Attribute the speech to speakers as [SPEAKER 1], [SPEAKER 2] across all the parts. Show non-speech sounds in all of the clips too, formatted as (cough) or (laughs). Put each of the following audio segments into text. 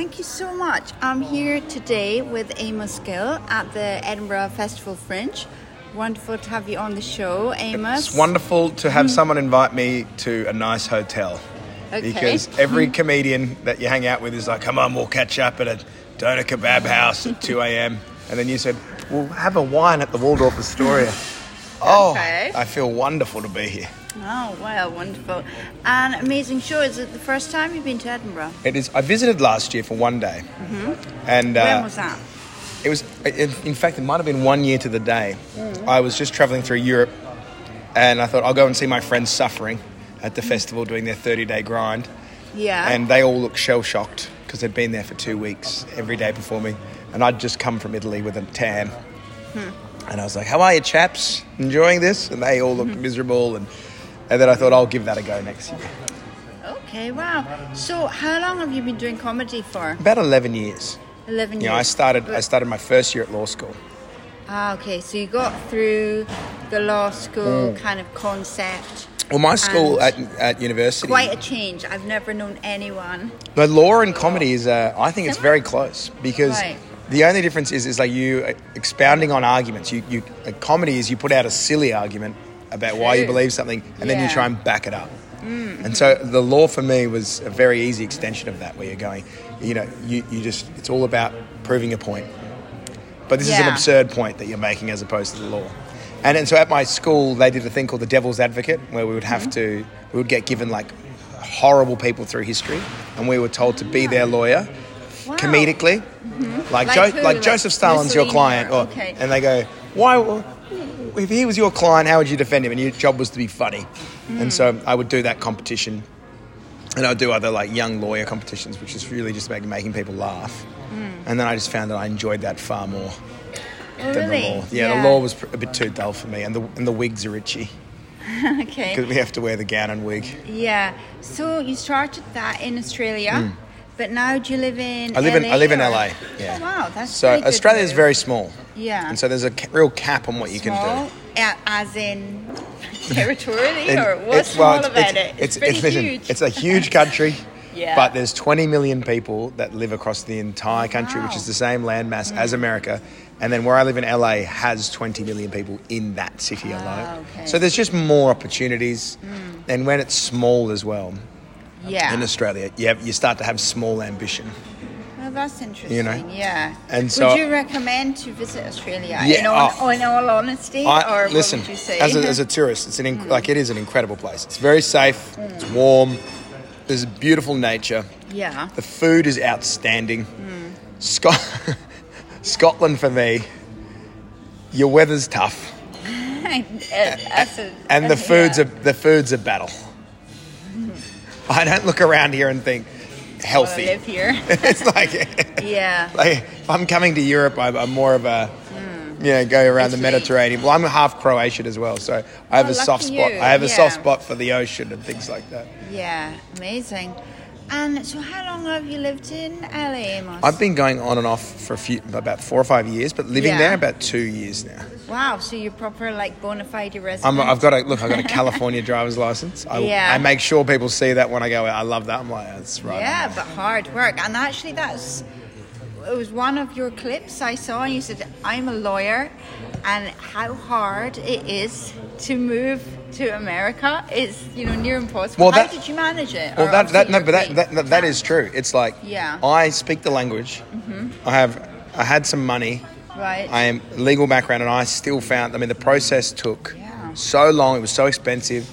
[SPEAKER 1] thank you so much. I'm here today with Amos Gill at the Edinburgh Festival Fringe. Wonderful to have you on the show, Amos.
[SPEAKER 2] It's wonderful to have mm-hmm. someone invite me to a nice hotel.
[SPEAKER 1] Okay.
[SPEAKER 2] Because every mm-hmm. comedian that you hang out with is like, come on, we'll catch up at a doner kebab house at 2 a.m. And then you said, we'll have a wine at the Waldorf Astoria. (laughs) Oh,
[SPEAKER 1] Okay.
[SPEAKER 2] I feel wonderful to be here.
[SPEAKER 1] Oh, wow, wonderful. And amazing show. Is it the first time you've been to Edinburgh?
[SPEAKER 2] It is. I visited last year for one day, mm-hmm. and uh,
[SPEAKER 1] when was that?
[SPEAKER 2] It was, in in fact, it might have been one year to the day. Mm. I was just traveling through Europe, and I thought I'll go and see my friends suffering at the festival doing their 30 day grind.
[SPEAKER 1] Yeah.
[SPEAKER 2] And they all looked shell shocked because they'd been there for two weeks every day performing. And I'd just come from Italy with a tan. Hmm. And I was like, How are you, chaps? Enjoying this? And they all looked mm-hmm. miserable. And, and then I thought, I'll give that a go next year.
[SPEAKER 1] okay, wow. So, how long have you been doing comedy for?
[SPEAKER 2] About 11 years.
[SPEAKER 1] 11
[SPEAKER 2] You
[SPEAKER 1] years.
[SPEAKER 2] know, I started, I started my first year at law school.
[SPEAKER 1] Ah, okay. So, you got through the law
[SPEAKER 2] Mm.
[SPEAKER 1] school kind of concept.
[SPEAKER 2] Well, my school at, at university.
[SPEAKER 1] Quite a change. I've never known anyone.
[SPEAKER 2] But law and comedy is, uh, I think it's very close because
[SPEAKER 1] Right.
[SPEAKER 2] the only difference is, is like you uh, expounding on arguments. You, you, a comedy is you put out a silly argument about why you believe something, and then you
[SPEAKER 1] Mm.
[SPEAKER 2] try and back it up. And so the law for me was a very easy extension of that, where you're going, you know, you, you just it's all about proving a point. But this is an absurd point that you're making as opposed to the law. And, and so at my school, they did a thing called the devil's advocate, where we would have
[SPEAKER 1] Mm-hmm.
[SPEAKER 2] to, we would get given like horrible people through history, and we were told to be their lawyer
[SPEAKER 1] Wow.
[SPEAKER 2] comedically. Like,
[SPEAKER 1] Like
[SPEAKER 2] jo- like
[SPEAKER 1] Like
[SPEAKER 2] Joseph Stalin's your client.
[SPEAKER 1] or-
[SPEAKER 2] Or,
[SPEAKER 1] okay.
[SPEAKER 2] And they go, why, if he was your client, how would you defend him? And your job was to be funny.
[SPEAKER 1] Hmm.
[SPEAKER 2] And so I would do that competition. And I'd do other like young lawyer competitions, which is really just making, making people laugh.
[SPEAKER 1] Hmm.
[SPEAKER 2] And then I just found that I enjoyed that far more
[SPEAKER 1] Oh,
[SPEAKER 2] than
[SPEAKER 1] really?
[SPEAKER 2] the law. Yeah, the law was a bit too dull for me, and the and the wigs are itchy (laughs)
[SPEAKER 1] okay.
[SPEAKER 2] because we have to wear the gown and wig.
[SPEAKER 1] Yeah. So you started that in Australia, but now do you live in?
[SPEAKER 2] Mm. I live in
[SPEAKER 1] LA
[SPEAKER 2] I live in
[SPEAKER 1] or-
[SPEAKER 2] LA. Yeah.
[SPEAKER 1] Oh, wow, that's
[SPEAKER 2] so
[SPEAKER 1] pretty good
[SPEAKER 2] Australia is
[SPEAKER 1] move.
[SPEAKER 2] very small.
[SPEAKER 1] Yeah.
[SPEAKER 2] And so there's a ca- real cap on what you can do.
[SPEAKER 1] a- as in (laughs) territorially,
[SPEAKER 2] And (laughs)
[SPEAKER 1] or what's small
[SPEAKER 2] it's-
[SPEAKER 1] about it?
[SPEAKER 2] It's,
[SPEAKER 1] pretty
[SPEAKER 2] listen,
[SPEAKER 1] huge.
[SPEAKER 2] it's a huge country. (laughs)
[SPEAKER 1] Yeah.
[SPEAKER 2] But there's 20 million people that live across the entire country, which
[SPEAKER 1] Wow.
[SPEAKER 2] is the same landmass
[SPEAKER 1] Mm.
[SPEAKER 2] as America. And then where I live in LA has 20 million people in that city alone.
[SPEAKER 1] Ah, okay.
[SPEAKER 2] So there's just more opportunities. And when it's small as well
[SPEAKER 1] yeah.
[SPEAKER 2] in Australia, you, have, you start to have small ambition.
[SPEAKER 1] Well, that's interesting.
[SPEAKER 2] you know.
[SPEAKER 1] Yeah.
[SPEAKER 2] And so-
[SPEAKER 1] would you recommend to visit Australia?
[SPEAKER 2] Yeah,
[SPEAKER 1] In all,
[SPEAKER 2] oh.
[SPEAKER 1] in all honesty,
[SPEAKER 2] I,
[SPEAKER 1] or
[SPEAKER 2] listen,
[SPEAKER 1] what would you say?
[SPEAKER 2] as a, as a (laughs) tourist, it's an inc- hmm. like it is an incredible place. It's very safe. It's hmm. warm. There's beautiful nature.
[SPEAKER 1] yeah.
[SPEAKER 2] The food is outstanding. Hmm. Scot- (laughs) Scotland for me. Your weather's tough, (laughs)
[SPEAKER 1] That's a-
[SPEAKER 2] and the
[SPEAKER 1] yeah.
[SPEAKER 2] food's a the food's a battle. I don't look around here and think healthy.
[SPEAKER 1] live here. (laughs)
[SPEAKER 2] it's like,
[SPEAKER 1] yeah. (laughs)
[SPEAKER 2] like if I'm coming to Europe, I'm, I'm more of a hmm. you know go around the. Mediterranean. Well, I'm half Croatian as well, so I have
[SPEAKER 1] Oh,
[SPEAKER 2] a soft spot.
[SPEAKER 1] you,
[SPEAKER 2] I have a soft spot for the ocean and things like that.
[SPEAKER 1] Yeah. Amazing. And so, how long have you lived in LA, Amos?
[SPEAKER 2] I've been going on and off for a few, about four or five years, but living
[SPEAKER 1] Yeah.
[SPEAKER 2] there about two years now.
[SPEAKER 1] Wow. So you're proper like bona fide resident.
[SPEAKER 2] I'm, I've got a look. I've got a (laughs) California driver's license. I,
[SPEAKER 1] Yeah.
[SPEAKER 2] I make sure people see that when I go. out. I love that. I'm like, that's right.
[SPEAKER 1] Yeah, but hard work. And actually, that's it was one of your clips I saw, and you said, "I'm a lawyer, and how hard it is to move to America is, you know, near impossible."
[SPEAKER 2] Well,
[SPEAKER 1] how did you manage it?
[SPEAKER 2] Well,
[SPEAKER 1] Or
[SPEAKER 2] that, that no, but that, that, that, that is true. It's like
[SPEAKER 1] Yeah. Mm-hmm.
[SPEAKER 2] I speak the language. I have I had some money.
[SPEAKER 1] Right.
[SPEAKER 2] I am legal background, and I still found. I mean, the process took
[SPEAKER 1] Yeah.
[SPEAKER 2] so long. It was so expensive.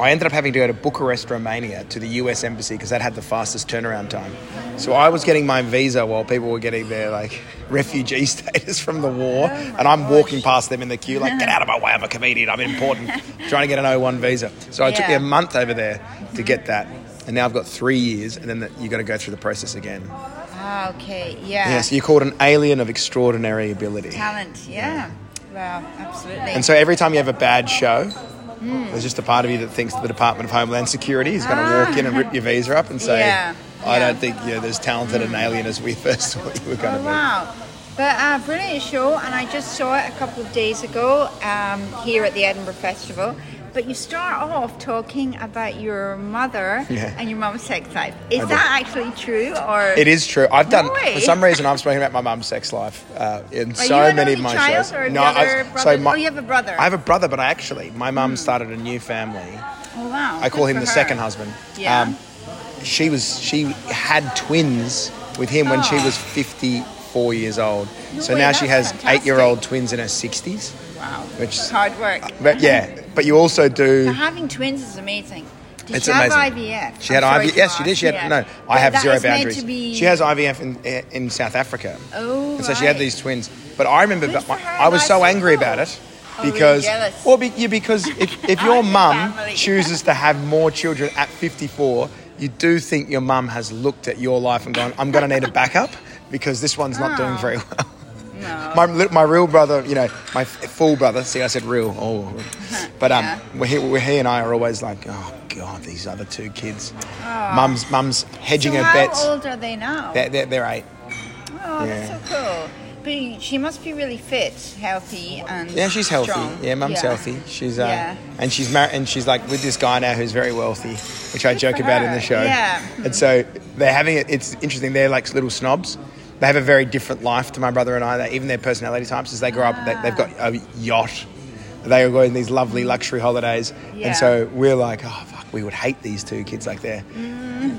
[SPEAKER 2] I ended up having to go to Bucharest, Romania, to the U.S. embassy because that had the fastest turnaround time. So I was getting my visa while people were getting their like (laughs) refugee (laughs) status from the war,
[SPEAKER 1] Oh
[SPEAKER 2] and I'm walking past them in the queue like, "Get out of my way! I'm a comedian. I'm important." (laughs) trying to get an O1 visa. So it took me a month over there to get mm-hmm. that, and now I've got three years, and then the, you got to go through the process again.
[SPEAKER 1] Ah, okay. Yeah.
[SPEAKER 2] So you're called an alien of extraordinary ability.
[SPEAKER 1] Talent. Yeah. Wow. Absolutely.
[SPEAKER 2] And so every time you have a bad show, there's just a part of you that thinks the Department of Homeland Security is going to walk in and rip your visa up and say,
[SPEAKER 1] Yeah,
[SPEAKER 2] I
[SPEAKER 1] yeah.
[SPEAKER 2] don't think you're as talented an alien as we first thought (laughs) you were going to
[SPEAKER 1] Oh,
[SPEAKER 2] be.
[SPEAKER 1] wow. But uh, brilliant show, and I just saw it a couple of days ago um, here at the Edinburgh Festival. But you start off talking about your mother
[SPEAKER 2] Yeah.
[SPEAKER 1] and your mum's sex life. Is
[SPEAKER 2] I do.
[SPEAKER 1] that actually true, or
[SPEAKER 2] It is true. I've done for some reason. I've spoken about my mum's sex life uh, in
[SPEAKER 1] Are
[SPEAKER 2] so many of my
[SPEAKER 1] child
[SPEAKER 2] shows.
[SPEAKER 1] or
[SPEAKER 2] no, I so my,
[SPEAKER 1] Oh, you have a brother.
[SPEAKER 2] I have a brother, but I actually my mum started a new family.
[SPEAKER 1] Oh wow!
[SPEAKER 2] I call
[SPEAKER 1] good
[SPEAKER 2] him the
[SPEAKER 1] her.
[SPEAKER 2] second husband. Um,
[SPEAKER 1] Yeah.
[SPEAKER 2] she was she had twins with him when she
[SPEAKER 1] Oh.
[SPEAKER 2] was 54 years old.
[SPEAKER 1] No
[SPEAKER 2] so
[SPEAKER 1] way,
[SPEAKER 2] now she has eight-year-old twins in her 60s.
[SPEAKER 1] Wow.
[SPEAKER 2] Which-
[SPEAKER 1] hard work.
[SPEAKER 2] But yeah, but you also do.
[SPEAKER 1] Having twins is amazing. Did
[SPEAKER 2] It's
[SPEAKER 1] she have
[SPEAKER 2] amazing.
[SPEAKER 1] IVF?
[SPEAKER 2] She had
[SPEAKER 1] I'm sorry
[SPEAKER 2] IVF. Yes, she did. She had
[SPEAKER 1] Yeah.
[SPEAKER 2] no. I have
[SPEAKER 1] that
[SPEAKER 2] zero boundaries.
[SPEAKER 1] be-
[SPEAKER 2] She has IVF in in South Africa.
[SPEAKER 1] Oh,
[SPEAKER 2] And so she had these twins. But I remember, but my, I was so angry about it
[SPEAKER 1] Oh,
[SPEAKER 2] because,
[SPEAKER 1] jealous.
[SPEAKER 2] well, be, yeah, because (laughs) if, if your mum chooses to have more children at 54, you do think your mum has looked at your life and gone, I'm going to need a backup because this one's not doing
[SPEAKER 1] Oh.
[SPEAKER 2] very (laughs) well.
[SPEAKER 1] No.
[SPEAKER 2] My, my real brother, you know, my full brother. See, I said real. Oh, (laughs) but um,
[SPEAKER 1] Yeah.
[SPEAKER 2] we he, we he and I are always like, oh god, these other two kids. Mum's mum's hedging
[SPEAKER 1] so
[SPEAKER 2] her
[SPEAKER 1] how
[SPEAKER 2] bets.
[SPEAKER 1] How old are they now?
[SPEAKER 2] They're, they're, they're eight.
[SPEAKER 1] oh,
[SPEAKER 2] yeah.
[SPEAKER 1] that's so cool. But she must be really fit, healthy, and
[SPEAKER 2] Yeah, she's healthy.
[SPEAKER 1] strong.
[SPEAKER 2] Yeah, mum's
[SPEAKER 1] Yeah.
[SPEAKER 2] healthy. She's uh,
[SPEAKER 1] Yeah.
[SPEAKER 2] and she's married, and she's like with this guy now who's very wealthy, which I joke about in the show.
[SPEAKER 1] Yeah.
[SPEAKER 2] And so they're having it. It's interesting. They're like little snobs. They have a very different life to my brother and I. They, even their personality types as they grow up, they, they've got a yacht. They are going these lovely luxury holidays,
[SPEAKER 1] Yeah.
[SPEAKER 2] and so we're like, oh fuck, we would hate these two kids like they're.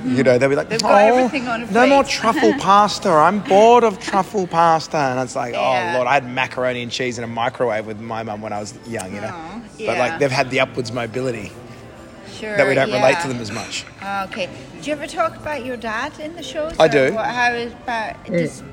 [SPEAKER 2] You know, they'll be like,
[SPEAKER 1] Mm-hmm. They've
[SPEAKER 2] "Oh,
[SPEAKER 1] everything on a
[SPEAKER 2] no more truffle (laughs) pasta. I'm bored of truffle pasta. And it's like,
[SPEAKER 1] Yeah.
[SPEAKER 2] oh, Lord, I had macaroni and cheese in a microwave with my mum when I was young, you know.
[SPEAKER 1] Oh,
[SPEAKER 2] But like, they've had the upwards mobility
[SPEAKER 1] Sure,
[SPEAKER 2] that we don't relate to them as much.
[SPEAKER 1] Oh, okay. Do you ever talk about your dad in the shows?
[SPEAKER 2] I do. Mm.
[SPEAKER 1] What, how is about? Does,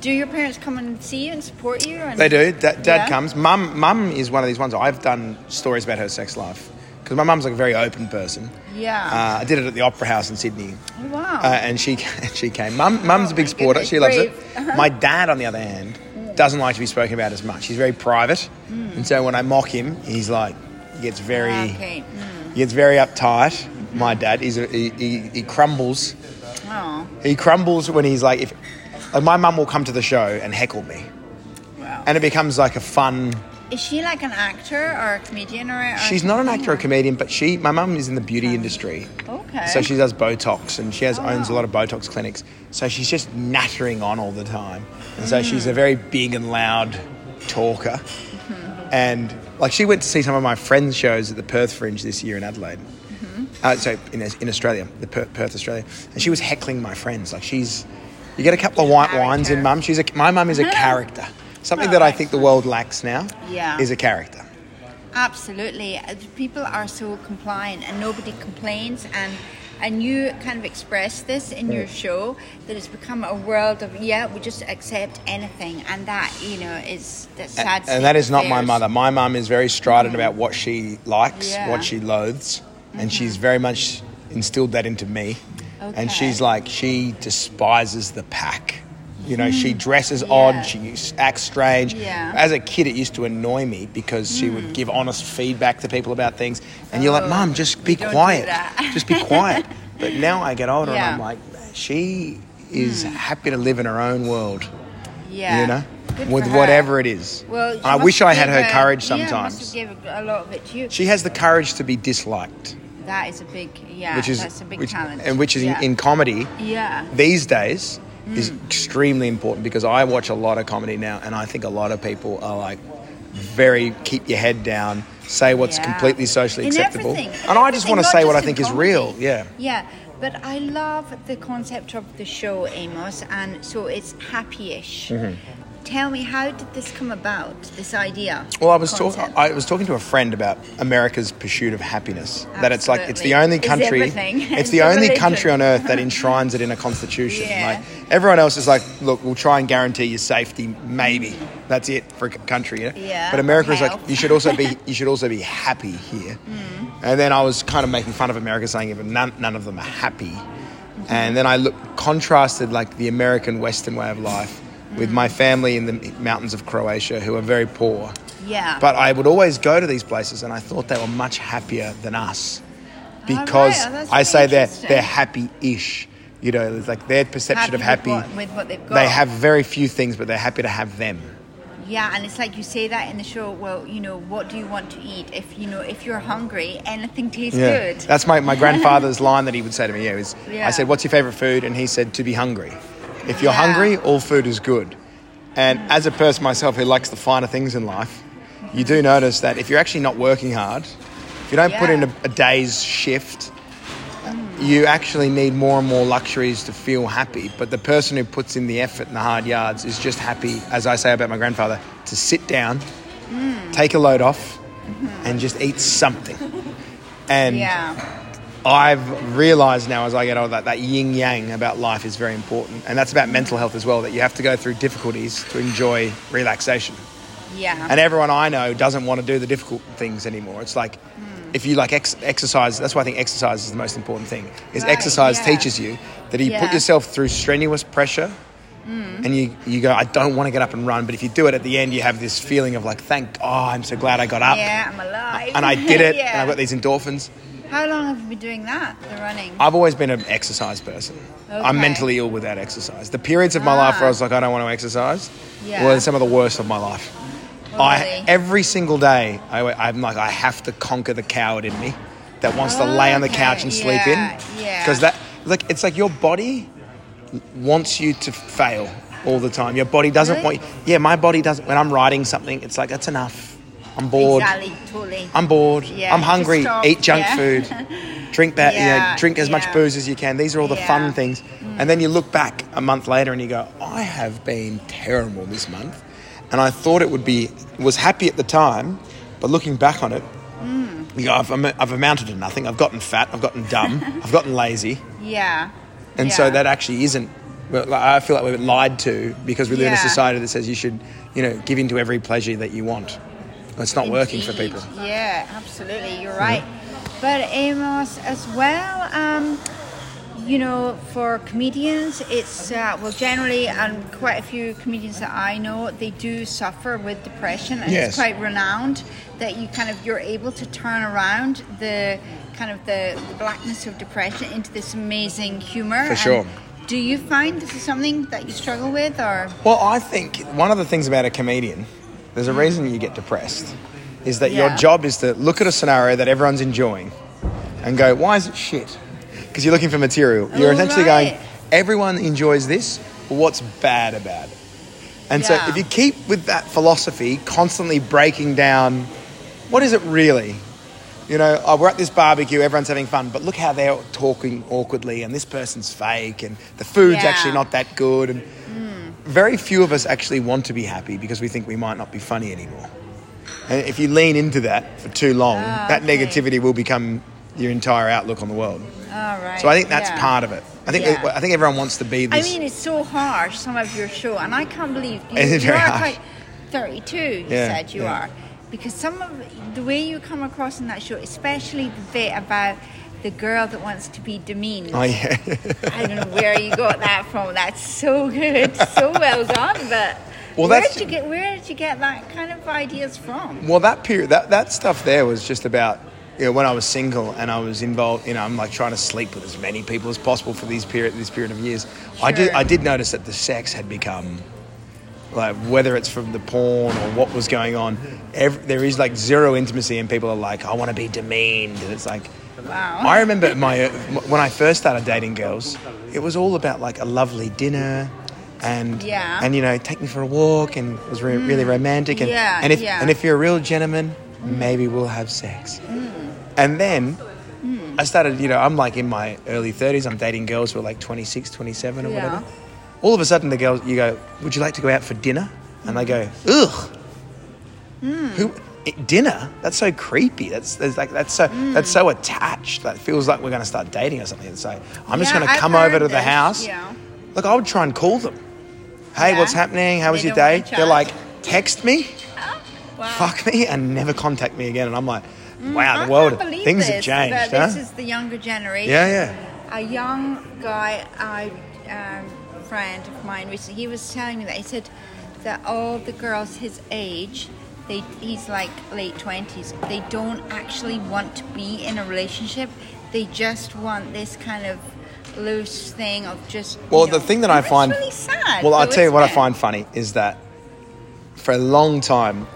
[SPEAKER 1] do your parents come and see you and support you? And,
[SPEAKER 2] They do. Da- Dad
[SPEAKER 1] Yeah?
[SPEAKER 2] comes. Mum, mum is one of these ones. I've done stories about her sex life because my mum's like a very open person.
[SPEAKER 1] Yeah.
[SPEAKER 2] Uh, I did it at the Opera House in Sydney.
[SPEAKER 1] Oh, wow.
[SPEAKER 2] Uh, and she (laughs) she came. Mum, mum's a big
[SPEAKER 1] my
[SPEAKER 2] supporter.
[SPEAKER 1] goodness,
[SPEAKER 2] She loves
[SPEAKER 1] brave.
[SPEAKER 2] it. My dad, on the other hand, doesn't like to be spoken about as much. He's very private, and so when I mock him, he's like, he gets very,
[SPEAKER 1] okay. Mm.
[SPEAKER 2] He gets very uptight. My dad, a, he, he, he crumbles.
[SPEAKER 1] Oh,
[SPEAKER 2] He crumbles when he's like, if like my mum will come to the show and heckle me,
[SPEAKER 1] wow.
[SPEAKER 2] and it becomes like a fun.
[SPEAKER 1] Is she like an actor or a comedian or? or
[SPEAKER 2] She's not an actor or comedian, but she, my mum is in the beauty industry.
[SPEAKER 1] Okay.
[SPEAKER 2] So she does Botox and she has
[SPEAKER 1] Oh,
[SPEAKER 2] owns a lot of Botox clinics. So she's just nattering on all the time. And
[SPEAKER 1] Mm.
[SPEAKER 2] so she's a very big and loud talker.
[SPEAKER 1] Mm-hmm.
[SPEAKER 2] And like she went to see some of my friends' shows at the Perth Fringe this year in Adelaide.
[SPEAKER 1] Mm-hmm.
[SPEAKER 2] Uh, so in, in Australia, the Per- Perth, Australia. And she was heckling my friends. Like she's, you get a couple of white wines in mum. She's a, my mum is a (laughs) character. Something
[SPEAKER 1] Oh,
[SPEAKER 2] that I think the world lacks now
[SPEAKER 1] Yeah.
[SPEAKER 2] is a character.
[SPEAKER 1] Absolutely. Uh, People are so compliant and nobody complains and and you kind of express this in your show that it's become a world of yeah we just accept anything and that you know is that sad
[SPEAKER 2] and
[SPEAKER 1] state
[SPEAKER 2] that is not my mother. My mum is very strident about what she likes,
[SPEAKER 1] Yeah. Mm-hmm.
[SPEAKER 2] what she loathes, and she's very much instilled that into me.
[SPEAKER 1] Okay.
[SPEAKER 2] And she's like, she despises the pack. You know, she dresses
[SPEAKER 1] Mm. Yeah.
[SPEAKER 2] odd, she acts strange.
[SPEAKER 1] Yeah.
[SPEAKER 2] As a kid, it used to annoy me because she would give honest feedback to people about things. And you're like, "Mom, (laughs) just be quiet. just be quiet. But now I get older
[SPEAKER 1] Yeah.
[SPEAKER 2] And I'm like, she is happy to live in her own world
[SPEAKER 1] yeah
[SPEAKER 2] you know,
[SPEAKER 1] Good
[SPEAKER 2] with whatever it is.
[SPEAKER 1] well
[SPEAKER 2] I wish I had her
[SPEAKER 1] a-
[SPEAKER 2] courage
[SPEAKER 1] yeah,
[SPEAKER 2] sometimes.
[SPEAKER 1] give a lot of it to you
[SPEAKER 2] She has the courage to be disliked,
[SPEAKER 1] that is a big yeah
[SPEAKER 2] which is
[SPEAKER 1] that's a big
[SPEAKER 2] which,
[SPEAKER 1] challenge
[SPEAKER 2] and which is
[SPEAKER 1] yeah.
[SPEAKER 2] in, in comedy
[SPEAKER 1] yeah
[SPEAKER 2] these days is
[SPEAKER 1] Mm.
[SPEAKER 2] extremely important because I watch a lot of comedy now, and I think a lot of people are like very keep your head down, say what's
[SPEAKER 1] Yeah.
[SPEAKER 2] completely socially acceptable,
[SPEAKER 1] everything.
[SPEAKER 2] And I just want to say what I
[SPEAKER 1] in
[SPEAKER 2] think is real. Yeah.
[SPEAKER 1] Yeah, but I love the concept of the show, Amos, and so it's happy-ish.
[SPEAKER 2] Mm-hmm.
[SPEAKER 1] Tell me, how did this come about? This idea?
[SPEAKER 2] Well, I was talking. I was talking to a friend about America's pursuit of happiness. That it's like it's the only country. It's
[SPEAKER 1] It's (laughs)
[SPEAKER 2] the only
[SPEAKER 1] religion.
[SPEAKER 2] country on earth that enshrines it in a constitution.
[SPEAKER 1] Yeah.
[SPEAKER 2] Like everyone else is like, look, we'll try and guarantee your safety. Maybe that's it for a country. You know?
[SPEAKER 1] Yeah,
[SPEAKER 2] But America is like, you should also be. You should also be happy here.
[SPEAKER 1] Mm.
[SPEAKER 2] And then I was kind of making fun of America, saying, "Yeah, but none, none of them are happy. And then I look contrasted like the American Western way of life with my family in the mountains of Croatia, who are very poor.
[SPEAKER 1] Yeah.
[SPEAKER 2] But I would always go to these places, and I thought they were much happier than us oh, oh, because
[SPEAKER 1] Oh, that's
[SPEAKER 2] I say they're they're happy-ish. You know, it's like their perception
[SPEAKER 1] Happy
[SPEAKER 2] of happy.
[SPEAKER 1] with what, with what they've got.
[SPEAKER 2] They have very few things, but they're happy to have them.
[SPEAKER 1] Yeah, and it's like you say that in the show. Well, you know, what do you want to eat? If you know, if you're hungry, anything tastes good.
[SPEAKER 2] That's my, my (laughs) grandfather's line that he would say to me. Yeah, was,
[SPEAKER 1] Yeah.
[SPEAKER 2] I said, "What's your favorite food?" And he said, "To be hungry. If you're
[SPEAKER 1] Yeah.
[SPEAKER 2] hungry, all food is good." And as a person myself who likes the finer things in life, you do notice that if you're actually not working hard, if you don't put in a, a day's shift, you actually need more and more luxuries to feel happy. But the person who puts in the effort and the hard yards is just happy, as I say about my grandfather, to sit down,
[SPEAKER 1] Mm.
[SPEAKER 2] take a load off, and just eat something. And
[SPEAKER 1] yeah,
[SPEAKER 2] I've realized now as I get older that that yin yang about life is very important. And that's about mental health as well, that you have to go through difficulties to enjoy relaxation.
[SPEAKER 1] yeah,
[SPEAKER 2] And everyone I know doesn't want to do the difficult things anymore. It's like if you like ex- exercise, that's why I think exercise is the most important thing. Is
[SPEAKER 1] Right,
[SPEAKER 2] exercise
[SPEAKER 1] yeah.
[SPEAKER 2] teaches you that you put
[SPEAKER 1] Yeah. Mm.
[SPEAKER 2] yourself through strenuous pressure and you, you go, I don't want to get up and run, but if you do it at the end, you have this feeling of like, thank God, I'm so glad I got up
[SPEAKER 1] yeah. I'm alive,
[SPEAKER 2] and I did (laughs) it
[SPEAKER 1] yeah.
[SPEAKER 2] and I've got these endorphins.
[SPEAKER 1] How long have you been doing that? The running.
[SPEAKER 2] I've always been an exercise person. I'm mentally ill without exercise. The periods of my life where I was
[SPEAKER 1] Ah.
[SPEAKER 2] like, I don't want to exercise,
[SPEAKER 1] Yeah.
[SPEAKER 2] were some of the worst of my life. I every single day, I, I'm like, I have to conquer the coward in me that wants to lay on the
[SPEAKER 1] Okay,
[SPEAKER 2] couch and sleep
[SPEAKER 1] yeah,
[SPEAKER 2] in.
[SPEAKER 1] yeah.
[SPEAKER 2] Because that, like, it's like your body wants you to fail all the time. Your body doesn't
[SPEAKER 1] Really?
[SPEAKER 2] want. Yeah, my body doesn't. When I'm writing something, it's like that's enough. I'm bored.
[SPEAKER 1] Exactly, totally.
[SPEAKER 2] I'm bored.
[SPEAKER 1] Yeah,
[SPEAKER 2] I'm hungry. Eat junk
[SPEAKER 1] yeah.
[SPEAKER 2] food. (laughs) Drink that. you know,
[SPEAKER 1] Yeah,
[SPEAKER 2] drink as much booze as you can. These are all the
[SPEAKER 1] Yeah. Mm.
[SPEAKER 2] fun things. And then you look back a month later and you go, I have been terrible this month. And I thought it would be was happy at the time, but looking back on it,
[SPEAKER 1] Mm.
[SPEAKER 2] you go, I've, I've amounted to nothing. I've gotten fat. I've gotten dumb. (laughs) I've gotten lazy.
[SPEAKER 1] yeah.
[SPEAKER 2] And so that actually isn't. I feel like we've been lied to because we live in a society that says you should, you know, give in to every pleasure that you want. It's not working for people.
[SPEAKER 1] Yeah, absolutely. You're right. But Amos, as well, um, you know, for comedians, it's uh, well, generally, and quite a few comedians that I know, they do suffer with depression, and
[SPEAKER 2] Yes.
[SPEAKER 1] it's quite renowned that you kind of you're able to turn around the kind of the, the blackness of depression into this amazing humor.
[SPEAKER 2] For sure.
[SPEAKER 1] Do you find this is something that you struggle with, or
[SPEAKER 2] Well, I think one of the things about a comedian, there's a reason you get depressed, is that your job is to look at a scenario that everyone's enjoying and go, why is it shit? Because you're looking for material. You're
[SPEAKER 1] Oh,
[SPEAKER 2] essentially
[SPEAKER 1] right.
[SPEAKER 2] going, everyone enjoys this, but what's bad about it? And so if you keep with that philosophy, constantly breaking down, what is it really? You know, oh, we're at this barbecue, everyone's having fun, but look how they're talking awkwardly, and this person's fake, and the food's
[SPEAKER 1] Yeah.
[SPEAKER 2] actually not that good, and very few of us actually want to be happy because we think we might not be funny anymore. And if you lean into that for too long,
[SPEAKER 1] Ah,
[SPEAKER 2] that
[SPEAKER 1] okay.
[SPEAKER 2] negativity will become your entire outlook on the world.
[SPEAKER 1] all right?
[SPEAKER 2] So I think that's
[SPEAKER 1] yeah.
[SPEAKER 2] part of it. I think
[SPEAKER 1] Yeah.
[SPEAKER 2] I think everyone wants to be
[SPEAKER 1] I mean, it's so harsh, some of your show, and I can't believe (laughs) you,
[SPEAKER 2] Is it
[SPEAKER 1] you
[SPEAKER 2] very
[SPEAKER 1] are quite 32, you
[SPEAKER 2] Yeah,
[SPEAKER 1] said you are. Because some of the way you come across in that show, especially the bit about the girl that wants to be demeaned.
[SPEAKER 2] oh yeah.
[SPEAKER 1] I don't know where you got that from. That's so good, so well done. But
[SPEAKER 2] Well,
[SPEAKER 1] where did you get where did you get that kind of ideas from?
[SPEAKER 2] Well, that period, that, that stuff there was just about you know, when I was single and I was involved. You know, I'm like trying to sleep with as many people as possible for these period this period of years. I did I did notice that the sex had become like whether it's from the porn or what was going on. Every, there is like zero intimacy, and people are like, I want to be demeaned, and it's like.
[SPEAKER 1] Wow.
[SPEAKER 2] I remember my when I first started dating girls, it was all about like a lovely dinner, and
[SPEAKER 1] Yeah.
[SPEAKER 2] and you know take me for a walk, and it was re- mm. really romantic, and
[SPEAKER 1] Yeah,
[SPEAKER 2] and if
[SPEAKER 1] yeah.
[SPEAKER 2] and if you're a real gentleman, mm. maybe we'll have sex, mm. and then. I started, you know, I'm like in my early 30s. I'm dating girls who are like 26, 27 or
[SPEAKER 1] Yeah.
[SPEAKER 2] whatever. All of a sudden, the girls, you go, Would you like to go out for dinner? And they go, Ugh. Who, it- dinner? That's so creepy. That's, that's like that's so that's so attached. That feels like we're going to start dating or something. And say, I'm just
[SPEAKER 1] Yeah,
[SPEAKER 2] going to come over to the house.
[SPEAKER 1] yeah.
[SPEAKER 2] Look, I would try and call them. Hey,
[SPEAKER 1] Yeah.
[SPEAKER 2] what's happening? How was
[SPEAKER 1] They
[SPEAKER 2] your day? They're like, text me,
[SPEAKER 1] Wow.
[SPEAKER 2] fuck me, and never contact me again. And I'm like,
[SPEAKER 1] Mm,
[SPEAKER 2] wow,
[SPEAKER 1] I
[SPEAKER 2] the world, things
[SPEAKER 1] this,
[SPEAKER 2] have changed. huh?
[SPEAKER 1] This is the younger generation.
[SPEAKER 2] Yeah, yeah.
[SPEAKER 1] A young guy, I um, friend of mine recently, he was telling me that he said that all the girls his age, they he's like late twenties, they don't actually want to be in a relationship. They just want this kind of loose thing of just.
[SPEAKER 2] Well,
[SPEAKER 1] know,
[SPEAKER 2] the thing that I find
[SPEAKER 1] really sad.
[SPEAKER 2] Well, I'll tell you what I find funny is that for a long time,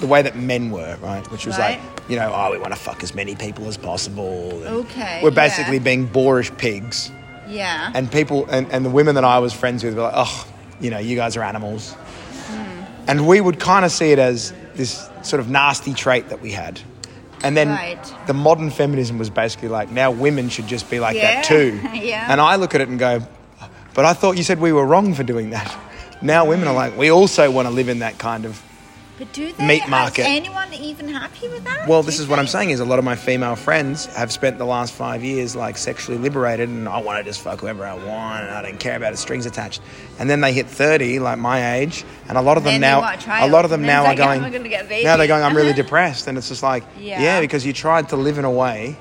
[SPEAKER 2] the way that men were, right? Which was
[SPEAKER 1] Right.
[SPEAKER 2] like, you know, oh, we want to fuck as many people as possible. and
[SPEAKER 1] Okay,
[SPEAKER 2] We're basically
[SPEAKER 1] yeah.
[SPEAKER 2] being boorish pigs.
[SPEAKER 1] Yeah.
[SPEAKER 2] And people, and, and the women that I was friends with were like, oh, you know, you guys are animals. And we would kind of see it as this sort of nasty trait that we had. And then
[SPEAKER 1] Right.
[SPEAKER 2] the modern feminism was basically like, now women should just be like
[SPEAKER 1] Yeah,
[SPEAKER 2] that too. (laughs)
[SPEAKER 1] yeah.
[SPEAKER 2] And I look at it and go, but I thought you said we were wrong for doing that. Now women are like, we also want to live in that kind of
[SPEAKER 1] but do they?
[SPEAKER 2] meat market.
[SPEAKER 1] Is anyone even happy with that?
[SPEAKER 2] well,
[SPEAKER 1] Do
[SPEAKER 2] this is what I'm saying is a lot of my female friends have spent the last five years like sexually liberated and I want to just fuck whoever I want and I don't care about the strings attached. And then they hit 30, like my age, and a lot of them now,
[SPEAKER 1] a
[SPEAKER 2] lot of them now are
[SPEAKER 1] like,
[SPEAKER 2] going,
[SPEAKER 1] "I'm gonna get a baby."
[SPEAKER 2] now they're going, I'm really (laughs) depressed. And it's just like, yeah,
[SPEAKER 1] Yeah.
[SPEAKER 2] because you tried to live in a way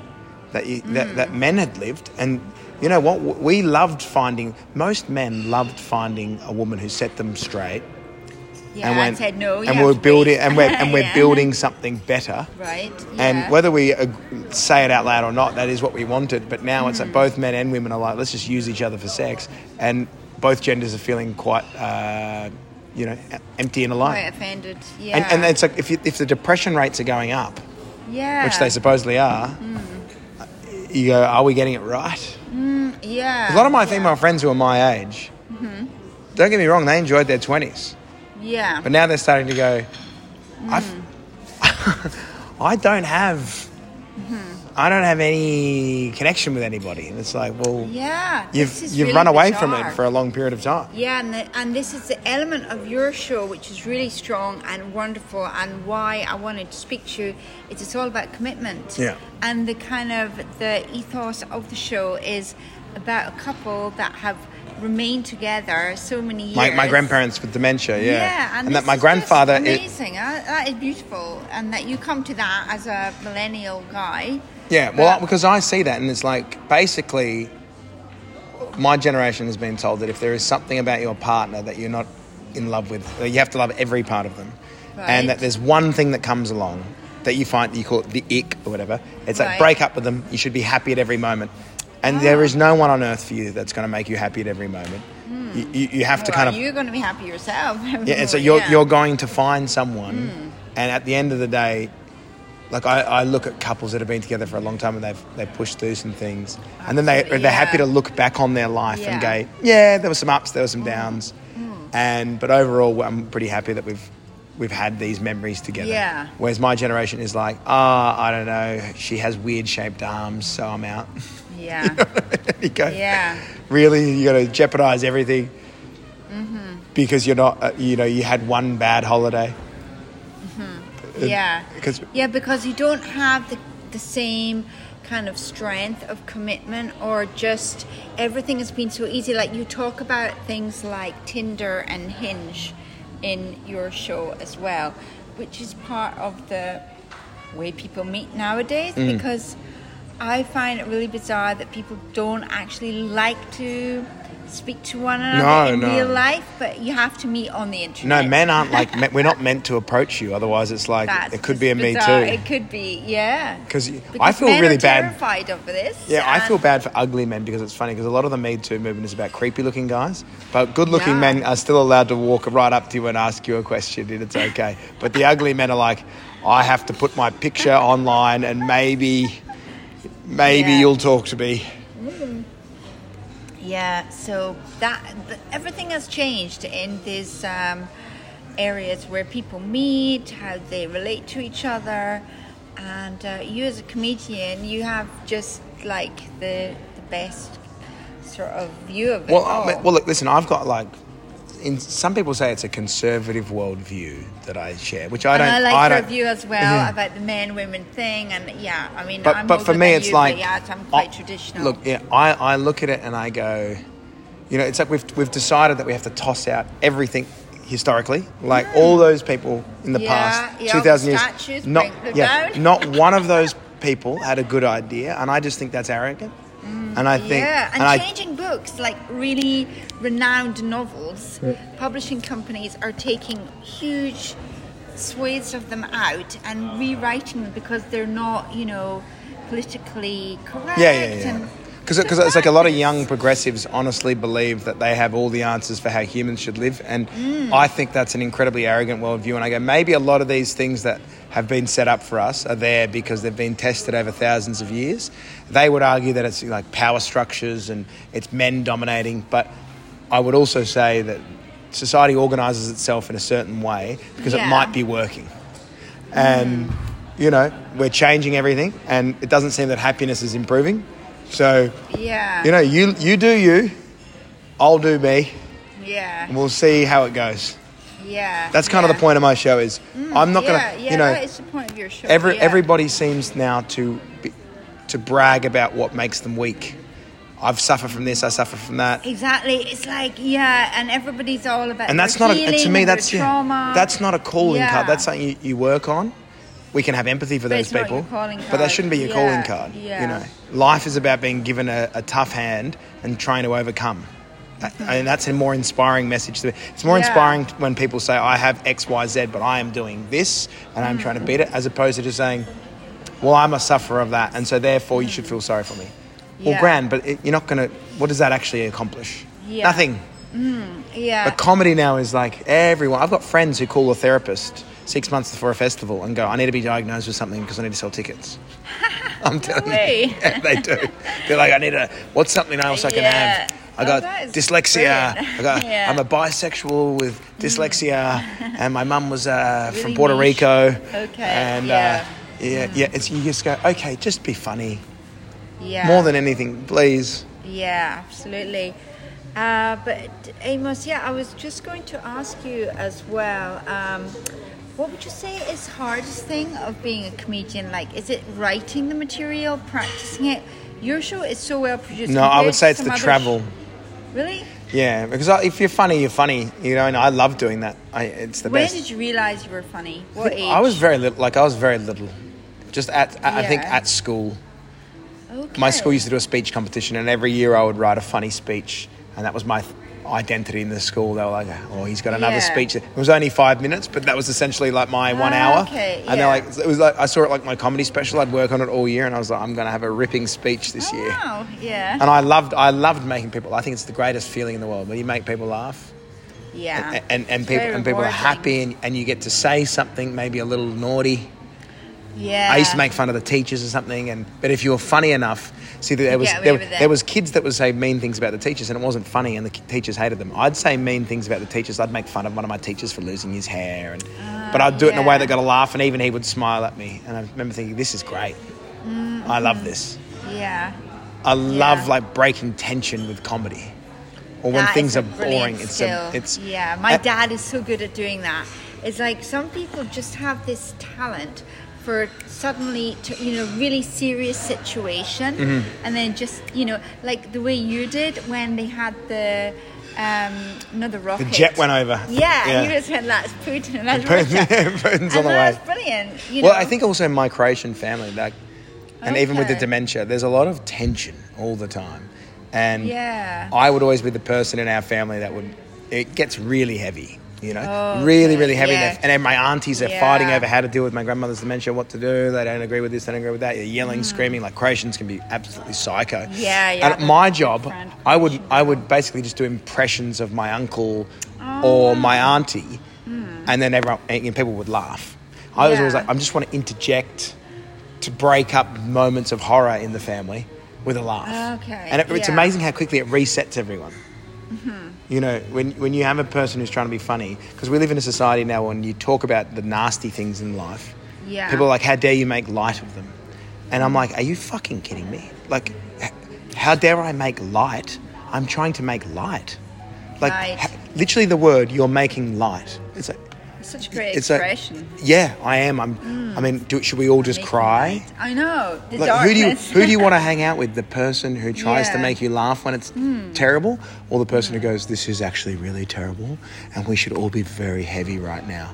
[SPEAKER 2] that, you,
[SPEAKER 1] Mm.
[SPEAKER 2] that, that men had lived. And you know what? We loved finding, most men loved finding a woman who set them straight.
[SPEAKER 1] Yeah,
[SPEAKER 2] and
[SPEAKER 1] and
[SPEAKER 2] went,
[SPEAKER 1] said no.
[SPEAKER 2] and we're
[SPEAKER 1] to
[SPEAKER 2] building,
[SPEAKER 1] wait.
[SPEAKER 2] and we're and we're (laughs)
[SPEAKER 1] Yeah.
[SPEAKER 2] building something better.
[SPEAKER 1] Right.
[SPEAKER 2] And
[SPEAKER 1] yeah.
[SPEAKER 2] whether we say it out loud or not, that is what we wanted. But now it's like
[SPEAKER 1] Mm.
[SPEAKER 2] both men and women are like, let's just use each other for sex, and both genders are feeling quite, uh, you know, empty and alone.
[SPEAKER 1] quite offended. Yeah.
[SPEAKER 2] And, and it's like if you, if the depression rates are going up,
[SPEAKER 1] yeah.
[SPEAKER 2] which they supposedly are,
[SPEAKER 1] Mm.
[SPEAKER 2] you go, are we getting it right?
[SPEAKER 1] Yeah.
[SPEAKER 2] A lot of my.
[SPEAKER 1] Mm-hmm.
[SPEAKER 2] female friends who are my age, don't get me wrong, they enjoyed their twenties.
[SPEAKER 1] Yeah.
[SPEAKER 2] But now they're starting to go, I've,
[SPEAKER 1] Mm. (laughs)
[SPEAKER 2] I don't have,
[SPEAKER 1] Mm-hmm.
[SPEAKER 2] I don't have any connection with anybody. And it's like, well,
[SPEAKER 1] yeah.
[SPEAKER 2] you've
[SPEAKER 1] this is
[SPEAKER 2] you've
[SPEAKER 1] really
[SPEAKER 2] run away from
[SPEAKER 1] bizarre.
[SPEAKER 2] it for a long period of time.
[SPEAKER 1] Yeah, and, the, and this is the element of your show which is really strong and wonderful, and why I wanted to speak to you. Is it's all about commitment.
[SPEAKER 2] Yeah.
[SPEAKER 1] And the kind of the ethos of the show is about a couple that have remained together so many years.
[SPEAKER 2] My, my grandparents with dementia, yeah,
[SPEAKER 1] Yeah, and,
[SPEAKER 2] that my grandfather.
[SPEAKER 1] just
[SPEAKER 2] it-
[SPEAKER 1] amazing. Uh, that is beautiful, and that you come to that as a millennial guy.
[SPEAKER 2] Yeah, well,
[SPEAKER 1] But-
[SPEAKER 2] because I see that, and it's like basically, my generation has been told that if there is something about your partner that you're not in love with, that you have to love every part of them,
[SPEAKER 1] Right.
[SPEAKER 2] and that there's one thing that comes along that you find you call it the ick or whatever. It's like break up with them. You should be happy at every moment, and there is no one on earth for you that's going to make you happy at every moment. You, you, you have to
[SPEAKER 1] Hmm.
[SPEAKER 2] Kind of
[SPEAKER 1] you're going to be happy yourself.
[SPEAKER 2] yeah, and so (laughs) you're
[SPEAKER 1] Yeah.
[SPEAKER 2] you're going to find someone,
[SPEAKER 1] Hmm.
[SPEAKER 2] and at the end of the day, like I, I look at couples that have been together for a long time and they've they've pushed through some things, and then they they're happy to look back on their life and
[SPEAKER 1] Yeah.
[SPEAKER 2] go, yeah, there were some ups, there were some downs,
[SPEAKER 1] Hmm.
[SPEAKER 2] and but overall, I'm pretty happy that we've. We've had these memories together.
[SPEAKER 1] Yeah.
[SPEAKER 2] Whereas my generation is like, ah, I don't know, she has weird shaped arms, so I'm out. (laughs)
[SPEAKER 1] Yeah. (laughs)
[SPEAKER 2] you go,
[SPEAKER 1] Yeah.
[SPEAKER 2] really, you got to jeopardize everything
[SPEAKER 1] Mm-hmm.
[SPEAKER 2] because you're not, uh, you know, you had one bad holiday.
[SPEAKER 1] Yeah.
[SPEAKER 2] Because
[SPEAKER 1] Yeah, because you don't have the, the same kind of strength of commitment or just everything has been so easy. Like you talk about things like Tinder and Hinge in your show as well, which is part of the way people meet nowadays
[SPEAKER 2] Mm.
[SPEAKER 1] because I find it really bizarre that people don't actually like to speak to one another
[SPEAKER 2] No,
[SPEAKER 1] in
[SPEAKER 2] no.
[SPEAKER 1] real life, but you have to meet on the internet.
[SPEAKER 2] no, men aren't like (laughs) me- we're not meant to approach you. Otherwise, it's like
[SPEAKER 1] That's
[SPEAKER 2] it could be a me too.
[SPEAKER 1] It could be, yeah.
[SPEAKER 2] Because I feel
[SPEAKER 1] men
[SPEAKER 2] really
[SPEAKER 1] are
[SPEAKER 2] bad.
[SPEAKER 1] terrified of this.
[SPEAKER 2] Yeah, I feel bad for ugly men because it's funny because a lot of the Me Too movement is about creepy looking guys, but good looking
[SPEAKER 1] Yeah.
[SPEAKER 2] men are still allowed to walk right up to you and ask you a question and it's okay. but the ugly men are like, I have to put my picture online and maybe, maybe
[SPEAKER 1] Yeah.
[SPEAKER 2] you'll talk to me.
[SPEAKER 1] Yeah, so that everything has changed in these um, areas where people meet, how they relate to each other, and uh, you as a comedian, you have just like the the best sort of view of it.
[SPEAKER 2] Well. I mean, well, look, listen. I've got like, in some people say it's a conservative worldview that I share, which I
[SPEAKER 1] and
[SPEAKER 2] don't.
[SPEAKER 1] I like
[SPEAKER 2] I
[SPEAKER 1] your view as well
[SPEAKER 2] Yeah.
[SPEAKER 1] about the men women thing, and yeah, I mean,
[SPEAKER 2] But
[SPEAKER 1] I'm
[SPEAKER 2] but for me, it's
[SPEAKER 1] you,
[SPEAKER 2] like
[SPEAKER 1] yeah, I'm quite
[SPEAKER 2] I-
[SPEAKER 1] traditional.
[SPEAKER 2] Look, yeah, I, I look at it and I go, you know, it's like we've we've decided that we have to toss out everything historically, like all those people in the
[SPEAKER 1] Yeah,
[SPEAKER 2] past two thousand years. not yeah,
[SPEAKER 1] down.
[SPEAKER 2] not one of those people had a good idea, and I just think that's arrogant. Mm. and I think,
[SPEAKER 1] yeah, and,
[SPEAKER 2] I,
[SPEAKER 1] changing books like really renowned novels, publishing companies are taking huge swathes of them out and rewriting them because they're not, you know, politically correct.
[SPEAKER 2] Yeah, yeah, yeah.
[SPEAKER 1] And,
[SPEAKER 2] Because it's like a lot of young progressives honestly believe that they have all the answers for how humans should live. And mm. I think that's an incredibly arrogant worldview. And I go, maybe a lot of these things that have been set up for us are there because they've been tested over thousands of years. They would argue that it's like power structures and it's men dominating. But I would also say that society organizes itself in a certain way because
[SPEAKER 1] Yeah.
[SPEAKER 2] it might be working. And, mm. you know, we're changing everything and it doesn't seem that happiness is improving. So,
[SPEAKER 1] Yeah.
[SPEAKER 2] you know, you you do you, I'll do me,
[SPEAKER 1] Yeah.
[SPEAKER 2] and we'll see how it goes.
[SPEAKER 1] Yeah.
[SPEAKER 2] That's kind of the point of my show. Is mm, I'm not
[SPEAKER 1] yeah,
[SPEAKER 2] gonna,
[SPEAKER 1] yeah,
[SPEAKER 2] you know,
[SPEAKER 1] is the point of your show.
[SPEAKER 2] every
[SPEAKER 1] yeah.
[SPEAKER 2] everybody seems now to be, to brag about what makes them weak. I've suffered from this. I suffer from that.
[SPEAKER 1] Exactly. It's like yeah, and everybody's all about.
[SPEAKER 2] And that's not a, to me. That's yeah,
[SPEAKER 1] trauma.
[SPEAKER 2] that's not a calling
[SPEAKER 1] Yeah.
[SPEAKER 2] card. That's something you, you work on. We can have empathy for
[SPEAKER 1] But
[SPEAKER 2] those people, but that shouldn't be your
[SPEAKER 1] Yeah,
[SPEAKER 2] calling card.
[SPEAKER 1] yeah.
[SPEAKER 2] You know, life is about being given a, a tough hand and trying to overcome. That- And that's a more inspiring message. To me. It's more
[SPEAKER 1] Yeah.
[SPEAKER 2] inspiring when people say, "I have X, Y, Z, but I am doing this and I'm trying to beat it," as opposed to just saying, "Well, I'm a sufferer of that, and so therefore you should feel sorry for me." Well, grand, but it, you're not going to. What does that actually accomplish?
[SPEAKER 1] Yeah.
[SPEAKER 2] Nothing.
[SPEAKER 1] yeah.
[SPEAKER 2] But comedy now is like everyone. I've got friends who call a therapist six months before a festival and go, "I need to be diagnosed with something because I need to sell tickets." (laughs) I'm telling you, (laughs) yeah, they do. They're like, "I need a what's something else I can
[SPEAKER 1] Yeah.
[SPEAKER 2] have." I
[SPEAKER 1] Oh,
[SPEAKER 2] got
[SPEAKER 1] is
[SPEAKER 2] dyslexia.
[SPEAKER 1] brilliant.
[SPEAKER 2] I got, (laughs)
[SPEAKER 1] Yeah.
[SPEAKER 2] I'm a bisexual with dyslexia, and my mum was uh, from Puerto
[SPEAKER 1] niche.
[SPEAKER 2] Rico.
[SPEAKER 1] Okay,
[SPEAKER 2] And
[SPEAKER 1] yeah.
[SPEAKER 2] uh, yeah, yeah. It's you just go, okay, just be funny
[SPEAKER 1] yeah.
[SPEAKER 2] more than anything, please.
[SPEAKER 1] Yeah, absolutely. Uh, but Amos, yeah, I was just going to ask you as well. Um, what would you say is hardest thing of being a comedian? Like, is it writing the material, practicing it? Your show is so well produced.
[SPEAKER 2] No, I would say it's the
[SPEAKER 1] other sh-
[SPEAKER 2] travel.
[SPEAKER 1] really?
[SPEAKER 2] Yeah, because I, if you're funny, you're funny. You know, and I love doing that. I, it's the best.
[SPEAKER 1] When did you realize you were funny? What age?
[SPEAKER 2] I was very little. Like I was very little. Just at, at I think at school.
[SPEAKER 1] Okay.
[SPEAKER 2] My school used to do a speech competition, and every year I would write a funny speech, and that was my identity in the school. They were like, "Oh, he's got another
[SPEAKER 1] Yeah.
[SPEAKER 2] speech." It was only five minutes, but that was essentially like my one
[SPEAKER 1] Ah,
[SPEAKER 2] hour.
[SPEAKER 1] okay,
[SPEAKER 2] And
[SPEAKER 1] yeah.
[SPEAKER 2] they're like, it was like I saw it like my comedy special. I'd work on it all year, and I was like, "I'm going to have a ripping speech this
[SPEAKER 1] Oh,
[SPEAKER 2] year."
[SPEAKER 1] wow. Yeah.
[SPEAKER 2] And I loved, I loved making people. I think it's the greatest feeling in the world when you make people laugh
[SPEAKER 1] yeah.
[SPEAKER 2] and, and, and people and people are happy and, and you get to say something maybe a little naughty.
[SPEAKER 1] Yeah.
[SPEAKER 2] I used to make fun of the teachers or something, and but if you were funny enough, see there was there, there was kids that would say mean things about the teachers, and it wasn't funny, and the teachers hated them. I'd say mean things about the teachers. I'd make fun of one of my teachers for losing his hair, and but I'd do it in a way that got a laugh, and even he would smile at me, and I remember thinking, this is great. I love this.
[SPEAKER 1] Yeah.
[SPEAKER 2] I love
[SPEAKER 1] Yeah.
[SPEAKER 2] like breaking tension with comedy, or when
[SPEAKER 1] That
[SPEAKER 2] things are boring. It's a, it's
[SPEAKER 1] yeah. My
[SPEAKER 2] uh,
[SPEAKER 1] dad is so good at doing that. It's like some people just have this talent for suddenly, to, you know, really serious situation,
[SPEAKER 2] Mm-hmm.
[SPEAKER 1] and then just you know, like the way you did when they had the. Um, another rocket.
[SPEAKER 2] The jet went over.
[SPEAKER 1] Yeah,
[SPEAKER 2] Yeah.
[SPEAKER 1] you just said that's (laughs) Putin and that's (laughs)
[SPEAKER 2] Putin-
[SPEAKER 1] Russia. (laughs)
[SPEAKER 2] Putin's
[SPEAKER 1] and
[SPEAKER 2] on the way.
[SPEAKER 1] that's brilliant. You
[SPEAKER 2] Well,
[SPEAKER 1] know?
[SPEAKER 2] I think also my Croatian family, like, and even with the dementia, there's a lot of tension all the time. And
[SPEAKER 1] Yeah.
[SPEAKER 2] I would always be the person in our family that would, it gets really heavy, you know,
[SPEAKER 1] Oh,
[SPEAKER 2] really, really heavy.
[SPEAKER 1] yeah.
[SPEAKER 2] And then my aunties are
[SPEAKER 1] Yeah.
[SPEAKER 2] fighting over how to deal with my grandmother's dementia, what to do. They don't agree with this, they don't agree with that. You're yelling, screaming. Like Croatians can be absolutely psycho.
[SPEAKER 1] Mm. Yeah, yeah,
[SPEAKER 2] And my job. I would, I would basically just do impressions of my uncle
[SPEAKER 1] Oh,
[SPEAKER 2] or my auntie, and then everyone, and, you know, people would laugh. I was always like, I just want to interject to break up moments of horror in the family with a laugh.
[SPEAKER 1] Okay,
[SPEAKER 2] And it, it's
[SPEAKER 1] yeah.
[SPEAKER 2] Amazing how quickly it resets everyone. You know, when, when you have a person who's trying to be funny, because we live in a society now when you talk about the nasty things in life,
[SPEAKER 1] Yeah.
[SPEAKER 2] people are like, how dare you make light of them? And I'm like, are you fucking kidding me? Like, how dare I make light? I'm trying to make light. Like, ha- literally the word, you're making light. It's like,
[SPEAKER 1] such a great
[SPEAKER 2] it's
[SPEAKER 1] expression.
[SPEAKER 2] yeah, I am. I'm. I mean, do, should we all just
[SPEAKER 1] Making
[SPEAKER 2] cry?
[SPEAKER 1] light. I know.
[SPEAKER 2] Like, who do you who do you want to hang out with? The person who tries to
[SPEAKER 1] Yeah. Hmm.
[SPEAKER 2] make you laugh when it's terrible, or the person who goes, "This is actually really terrible, and we should all be very heavy right now."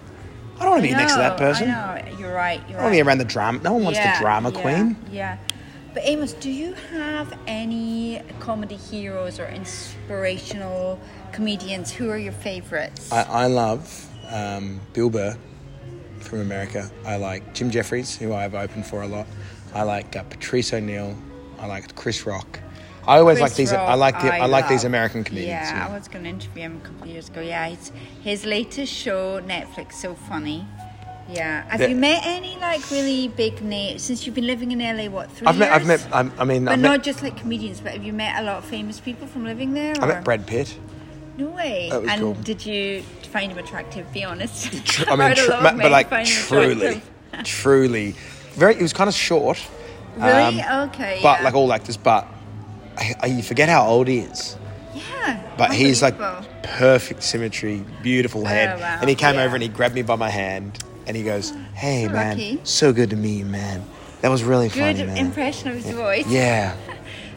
[SPEAKER 2] I don't want to be next to that person.
[SPEAKER 1] I know. You're right. You're
[SPEAKER 2] I want to be around the drama. No one wants
[SPEAKER 1] Yeah,
[SPEAKER 2] the drama
[SPEAKER 1] yeah,
[SPEAKER 2] queen.
[SPEAKER 1] Yeah. But Amos, do you have any comedy heroes or inspirational comedians? Who are your favorites?
[SPEAKER 2] I, I love um, Bill Burr from America. I like Jim Jeffries, who I've opened for a lot. I like uh, Patrice O'Neal. I like Chris Rock. I always
[SPEAKER 1] Chris
[SPEAKER 2] like these. I like the, I, like these. American comedians.
[SPEAKER 1] Yeah,
[SPEAKER 2] yeah.
[SPEAKER 1] I was going to interview him a couple of years ago. Yeah, his, his latest show, Netflix, so funny. Yeah. Have
[SPEAKER 2] The-
[SPEAKER 1] you met any like really big names since you've been living in LA? What 3
[SPEAKER 2] I've met. I've met. I'm- I mean,
[SPEAKER 1] But
[SPEAKER 2] I've
[SPEAKER 1] not
[SPEAKER 2] met,
[SPEAKER 1] just like comedians, but have you met a lot of famous people from living there?
[SPEAKER 2] I met Brad Pitt.
[SPEAKER 1] No way. And
[SPEAKER 2] cool.
[SPEAKER 1] did you find him attractive? Be honest. (laughs) (laughs)
[SPEAKER 2] I mean, tr- but, like truly, (laughs) truly, very. He was kind of short.
[SPEAKER 1] Really?
[SPEAKER 2] um,
[SPEAKER 1] okay.
[SPEAKER 2] But
[SPEAKER 1] yeah.
[SPEAKER 2] like all actors, but I, I, you forget how old he is.
[SPEAKER 1] Yeah.
[SPEAKER 2] But he's like perfect symmetry, beautiful head.
[SPEAKER 1] Oh, wow.
[SPEAKER 2] And he came
[SPEAKER 1] Yeah.
[SPEAKER 2] over and he grabbed me by my hand and he goes, "Hey
[SPEAKER 1] So
[SPEAKER 2] man,
[SPEAKER 1] lucky.
[SPEAKER 2] so good to meet you, man. That was really
[SPEAKER 1] good
[SPEAKER 2] funny, man."
[SPEAKER 1] impression of his voice.
[SPEAKER 2] Yeah.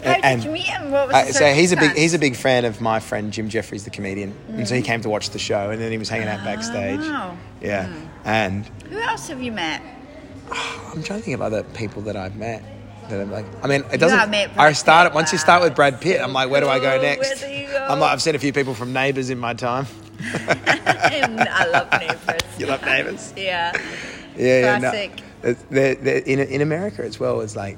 [SPEAKER 2] And-
[SPEAKER 1] did you? What was
[SPEAKER 2] Uh, so he's a big he's a big fan of my friend Jim Jeffries, the comedian, and so he came to watch the show, and then he was hanging out backstage.
[SPEAKER 1] Mm. wow.
[SPEAKER 2] Yeah, and
[SPEAKER 1] Who else have you met?
[SPEAKER 2] I'm trying to think of other people that I've met. That I'm like, I mean, it met I started
[SPEAKER 1] Pitt.
[SPEAKER 2] once you start with Brad Pitt. I'm like, where do I go next?
[SPEAKER 1] Where do you go?
[SPEAKER 2] I'm like, I've seen a few people from Neighbours in my time. (laughs)
[SPEAKER 1] I love neighbors. (laughs)
[SPEAKER 2] You love Neighbours?
[SPEAKER 1] Yeah.
[SPEAKER 2] Yeah, yeah.
[SPEAKER 1] Classic.
[SPEAKER 2] No. The, the, in, in America as well, it's like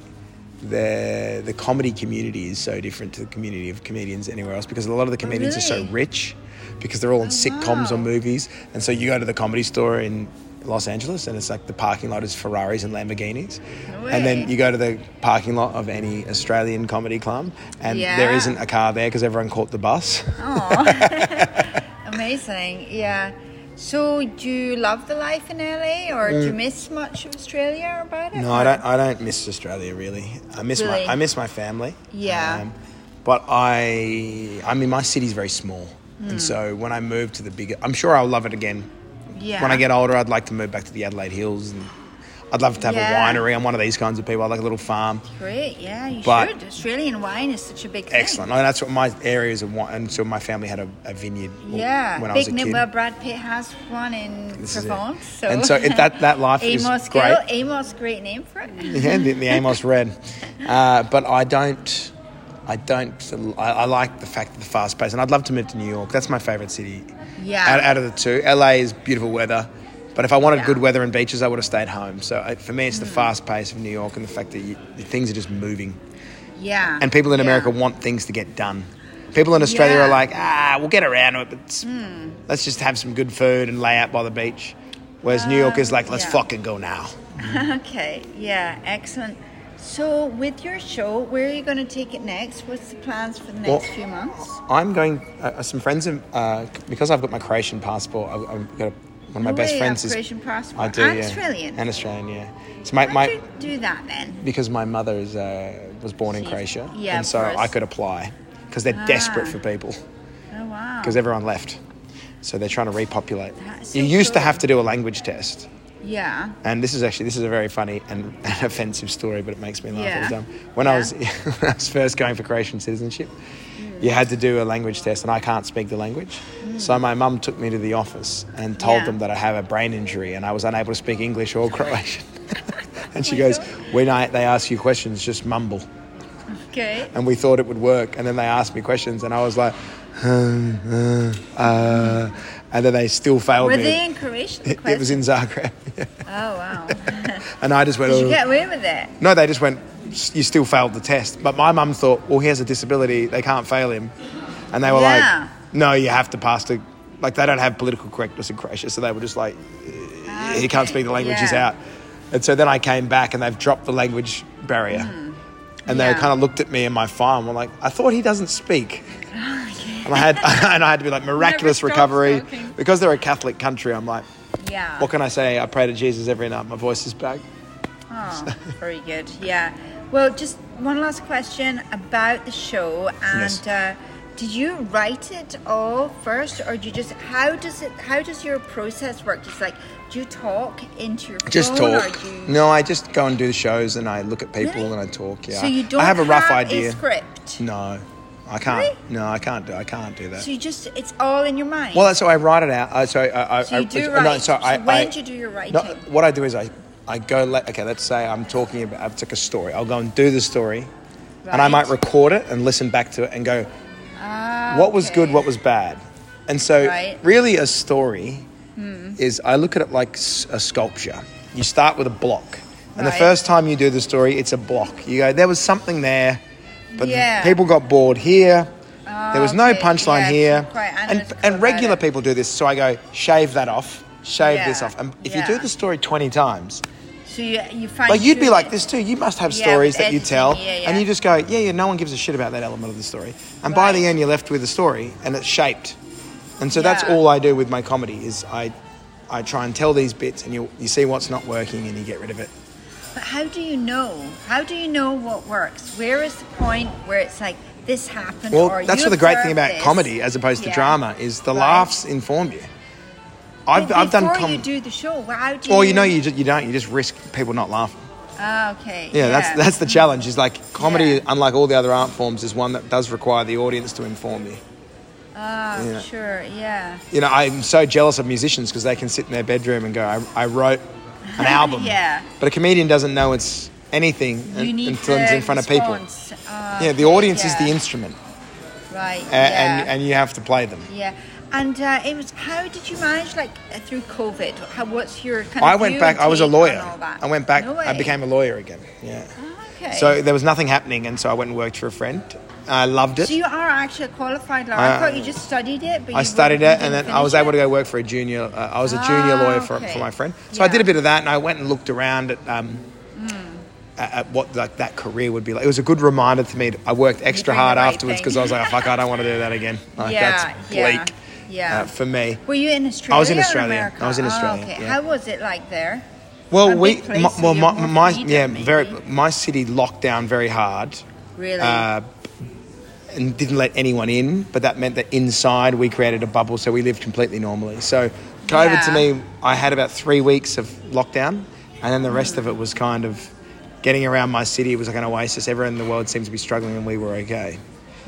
[SPEAKER 2] the the comedy community is so different to the community of comedians anywhere else because a lot of the oh, comedians are so rich because they're all in oh, sitcoms or movies, and so you go to the comedy store in Los Angeles and it's like the parking lot is Ferraris and Lamborghinis,
[SPEAKER 1] No
[SPEAKER 2] and then you go to the parking lot of any Australian comedy club and there
[SPEAKER 1] Yeah.
[SPEAKER 2] isn't a car there because everyone caught the bus. (laughs) (laughs)
[SPEAKER 1] Amazing. Yeah. So, do you love the life in LA, or do you miss much of Australia about it?
[SPEAKER 2] Mm. No, I don't. I don't miss Australia really. I miss
[SPEAKER 1] Really?
[SPEAKER 2] my. I miss my family. Um,
[SPEAKER 1] Yeah.
[SPEAKER 2] but I. I mean, my city's very small,
[SPEAKER 1] Hmm.
[SPEAKER 2] and so when I move to the bigger, I'm sure I'll love it again.
[SPEAKER 1] Yeah.
[SPEAKER 2] When I get older, I'd like to move back to the Adelaide Hills, and I'd love to have
[SPEAKER 1] Yeah.
[SPEAKER 2] a winery. I'm one of these kinds of people. I like a little farm.
[SPEAKER 1] Great. Yeah, you
[SPEAKER 2] But-
[SPEAKER 1] should. Australian wine is such a big thing.
[SPEAKER 2] Excellent. I mean, that's what my areas of wine, and so my family had a, a vineyard.
[SPEAKER 1] Yeah,
[SPEAKER 2] When I
[SPEAKER 1] big
[SPEAKER 2] was a kid.
[SPEAKER 1] Well, Brad Pitt has one in
[SPEAKER 2] This.
[SPEAKER 1] Provence. So.
[SPEAKER 2] And so it, that that life (laughs) is
[SPEAKER 1] Amos
[SPEAKER 2] great.
[SPEAKER 1] Gill. Amos, great name for it. (laughs)
[SPEAKER 2] yeah, the, the Amos Red. Uh, but I don't, I don't, I, I like the fact of the fast pace, and I'd love to move to New York. That's my favorite city.
[SPEAKER 1] Yeah.
[SPEAKER 2] Out, out of the two, LA is beautiful weather, but if I wanted
[SPEAKER 1] Yeah.
[SPEAKER 2] good weather and beaches, I would have stayed home. So for me, it's
[SPEAKER 1] Hmm.
[SPEAKER 2] the fast pace of New York and the fact that you, things are just moving,
[SPEAKER 1] Yeah.
[SPEAKER 2] and people in
[SPEAKER 1] Yeah.
[SPEAKER 2] America want things to get done. People in Australia
[SPEAKER 1] Yeah. Hmm.
[SPEAKER 2] are like, ah, we'll get around to it, but it's- let's just have some good food and lay out by the beach. Whereas New York is like, let's fucking go now. (laughs)
[SPEAKER 1] Okay, yeah, excellent. So, with your show, where are you going to take it next? What's the plans for the next
[SPEAKER 2] Well,
[SPEAKER 1] few months?
[SPEAKER 2] I'm going. Uh, some friends have uh, because I've got my Croatian passport. I've, I've got a, one of my best friends is
[SPEAKER 1] Croatian passport.
[SPEAKER 2] I do,
[SPEAKER 1] And
[SPEAKER 2] yeah.
[SPEAKER 1] Australian?
[SPEAKER 2] and Australian, yeah. So my, my
[SPEAKER 1] you do that then?
[SPEAKER 2] because my mother is uh, was born in
[SPEAKER 1] She's-
[SPEAKER 2] Croatia,
[SPEAKER 1] yeah,
[SPEAKER 2] and so. I could apply because they're desperate
[SPEAKER 1] Ah.
[SPEAKER 2] for people
[SPEAKER 1] Oh wow!
[SPEAKER 2] because everyone left, so they're trying to repopulate.
[SPEAKER 1] So
[SPEAKER 2] you used to have to do a language test.
[SPEAKER 1] yeah,
[SPEAKER 2] And this is actually this is a very funny and, (laughs) and offensive story, but it makes me laugh
[SPEAKER 1] Yeah.
[SPEAKER 2] every time. When I was (laughs) when I was first going for Croatian citizenship, you had to do a language test, and I can't speak the language. So my mum took me to the office and told
[SPEAKER 1] Yeah.
[SPEAKER 2] them that I have a brain injury and I was unable to speak English or Croatian. (laughs) and she
[SPEAKER 1] Oh
[SPEAKER 2] goes,
[SPEAKER 1] God.
[SPEAKER 2] "When I, they ask you questions, just mumble."
[SPEAKER 1] okay.
[SPEAKER 2] And we thought it would work, and then they asked me questions, and I was like, "Hmm, uh, uh," and then they still failed
[SPEAKER 1] Were
[SPEAKER 2] me.
[SPEAKER 1] they in Croatian?
[SPEAKER 2] it, it was in Zagreb,
[SPEAKER 1] Oh wow! (laughs)
[SPEAKER 2] and I just went.
[SPEAKER 1] Did you
[SPEAKER 2] "Oh."
[SPEAKER 1] get away with it?
[SPEAKER 2] No, they just went, you still failed the test. But my mum thought, well, he has a disability, they can't fail him. And they were
[SPEAKER 1] Yeah.
[SPEAKER 2] like, no, you have to pass the, like, they don't have political correctness in Croatia. So they were just like, he can't speak the language, he's out. And so then I came back and they've dropped the language barrier. And they
[SPEAKER 1] Hmm.
[SPEAKER 2] Kind of looked at me and my farm and were like, I thought he doesn't speak. (laughs) And I had, (laughs) and I had to be like miraculous recovery because they're a Catholic country. I'm like,
[SPEAKER 1] Yeah.
[SPEAKER 2] what can I say? I pray to Jesus every night. My voice is back.
[SPEAKER 1] Oh, (laughs) very good. Yeah. Well, just one last question about the show. And
[SPEAKER 2] Yes.
[SPEAKER 1] uh, did you write it all first, or do you just how does it how does your process work? Just like do you talk into your
[SPEAKER 2] Just
[SPEAKER 1] phone,
[SPEAKER 2] talk.
[SPEAKER 1] Or do you,
[SPEAKER 2] No, I just go and do the shows and I look at people
[SPEAKER 1] Really?
[SPEAKER 2] and I talk. Yeah,
[SPEAKER 1] So you don't
[SPEAKER 2] I have a rough
[SPEAKER 1] have
[SPEAKER 2] idea.
[SPEAKER 1] a script.
[SPEAKER 2] No, I can't.
[SPEAKER 1] Really?
[SPEAKER 2] No, I can't do. I can't do that.
[SPEAKER 1] So you just it's all in your mind.
[SPEAKER 2] well, that's so I write it out. Uh, so I, I,
[SPEAKER 1] so you
[SPEAKER 2] I,
[SPEAKER 1] do
[SPEAKER 2] uh,
[SPEAKER 1] write.
[SPEAKER 2] No, so I,
[SPEAKER 1] when
[SPEAKER 2] I,
[SPEAKER 1] do you do your writing?
[SPEAKER 2] no, what I do is I, I go. Let, okay, let's say I'm talking about. I took a story. I'll go and do the story, and I might record it and listen back to it and go,
[SPEAKER 1] Ah,
[SPEAKER 2] what was good, what was bad, and so
[SPEAKER 1] Right. Hmm.
[SPEAKER 2] really a story is I look at it like a sculpture. You start with a block, and the first time you do the story, it's a block. You go, there was something there But
[SPEAKER 1] Yeah.
[SPEAKER 2] people got bored here. there was no
[SPEAKER 1] okay,
[SPEAKER 2] punchline
[SPEAKER 1] yeah,
[SPEAKER 2] here. And, and regular people do this. So I go, shave that off, shave this off. And if
[SPEAKER 1] yeah.
[SPEAKER 2] you do the story 20 times,
[SPEAKER 1] So you, you find
[SPEAKER 2] like you'd be like this too. You must have
[SPEAKER 1] Yeah,
[SPEAKER 2] stories that you tell,
[SPEAKER 1] yeah, yeah.
[SPEAKER 2] and you just go, yeah, yeah. No one gives a shit about that element of the story, and by the end, you're left with a story, and it's shaped. And so that's all I do with my comedy is I, I try and tell these bits, and you you see what's not working, and you get rid of it.
[SPEAKER 1] But how do you know? How do you know what works? Where is the point where it's like this happened?
[SPEAKER 2] Well, that's what the great thing about
[SPEAKER 1] this?
[SPEAKER 2] comedy, as opposed to
[SPEAKER 1] Yeah.
[SPEAKER 2] drama, is the
[SPEAKER 1] Right.
[SPEAKER 2] laughs inform you. I've, I've done
[SPEAKER 1] before
[SPEAKER 2] com-
[SPEAKER 1] you do the show. well, How do you?
[SPEAKER 2] Well, you know, you, just, you don't. You just risk people not laughing.
[SPEAKER 1] Ah, okay.
[SPEAKER 2] Yeah, that's that's the challenge. Is like comedy,
[SPEAKER 1] Yeah.
[SPEAKER 2] unlike all the other art forms, is one that does require the audience to inform you.
[SPEAKER 1] Ah,
[SPEAKER 2] Yeah.
[SPEAKER 1] sure. Yeah.
[SPEAKER 2] You know, I'm so jealous of musicians because they can sit in their bedroom and go, "I, I wrote an (laughs) album."
[SPEAKER 1] Yeah.
[SPEAKER 2] But a comedian doesn't know it's anything
[SPEAKER 1] You
[SPEAKER 2] un-
[SPEAKER 1] need
[SPEAKER 2] until it's
[SPEAKER 1] the
[SPEAKER 2] in front of people.
[SPEAKER 1] response. Ah,
[SPEAKER 2] Yeah, the
[SPEAKER 1] okay,
[SPEAKER 2] audience is
[SPEAKER 1] yeah.
[SPEAKER 2] the instrument,
[SPEAKER 1] Right.
[SPEAKER 2] a-
[SPEAKER 1] yeah.
[SPEAKER 2] and and you have to play them.
[SPEAKER 1] yeah. And uh, it was. How did you manage, like, uh, through COVID? How, what's your kind of
[SPEAKER 2] I
[SPEAKER 1] went
[SPEAKER 2] back. I was a lawyer.
[SPEAKER 1] on all that?
[SPEAKER 2] I went back.
[SPEAKER 1] No
[SPEAKER 2] I became a lawyer again. Yeah.
[SPEAKER 1] Ah, okay.
[SPEAKER 2] So there was nothing happening, and so I went and worked for a friend. I loved it.
[SPEAKER 1] So you are actually a qualified lawyer.
[SPEAKER 2] Uh,
[SPEAKER 1] I thought you just studied it, but
[SPEAKER 2] I studied it, and then I was able to go work for a junior. Uh, I was a junior
[SPEAKER 1] Ah,
[SPEAKER 2] lawyer for,
[SPEAKER 1] okay.
[SPEAKER 2] for my friend, so I did a bit of that, and I went and looked around at um,
[SPEAKER 1] Hmm.
[SPEAKER 2] at, at what like that career would be like. It was a good reminder to me. I worked extra hard
[SPEAKER 1] right
[SPEAKER 2] afterwards because I was like, oh, "Fuck, I don't want to do that again." (laughs) Like,
[SPEAKER 1] Yeah,
[SPEAKER 2] that's bleak
[SPEAKER 1] yeah.
[SPEAKER 2] Uh, for me.
[SPEAKER 1] Were you in Australia?
[SPEAKER 2] I was in Australia. I was in
[SPEAKER 1] Oh,
[SPEAKER 2] Australia,
[SPEAKER 1] okay.
[SPEAKER 2] yeah.
[SPEAKER 1] How was it like there?
[SPEAKER 2] Well,
[SPEAKER 1] A
[SPEAKER 2] we, my, well, my, my yeah,
[SPEAKER 1] maybe.
[SPEAKER 2] very. My city locked down very hard.
[SPEAKER 1] Really?
[SPEAKER 2] uh, and didn't let anyone in, but that meant that inside we created a bubble, so we lived completely normally. So, COVID to me, I had about three weeks of lockdown, and then the rest of it was kind of getting around my city. It was like an oasis. Everyone in the world seemed to be struggling, and we were okay.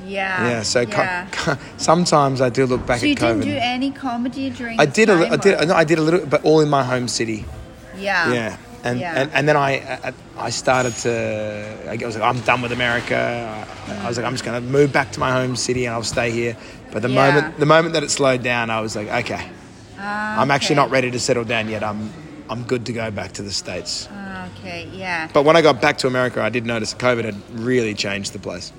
[SPEAKER 1] Yeah.
[SPEAKER 2] yeah. So co-
[SPEAKER 1] yeah.
[SPEAKER 2] sometimes I do look back
[SPEAKER 1] So
[SPEAKER 2] at COVID.
[SPEAKER 1] You didn't do any comedy during?
[SPEAKER 2] I did a, li- I did, no, I did a little, but all in my home city.
[SPEAKER 1] Yeah.
[SPEAKER 2] Yeah. And,
[SPEAKER 1] Yeah.
[SPEAKER 2] and and then I I- started to I was like I'm done with America. I, I was like I'm just going to move back to my home city and I'll stay here. But the
[SPEAKER 1] Yeah.
[SPEAKER 2] moment the moment that it slowed down, I was like, okay,
[SPEAKER 1] Ah,
[SPEAKER 2] I'm actually
[SPEAKER 1] okay.
[SPEAKER 2] not ready to settle down yet. I'm I'm good to go back to the states.
[SPEAKER 1] Ah, Okay. Yeah.
[SPEAKER 2] But when I got back to America, I did notice COVID had really changed the place.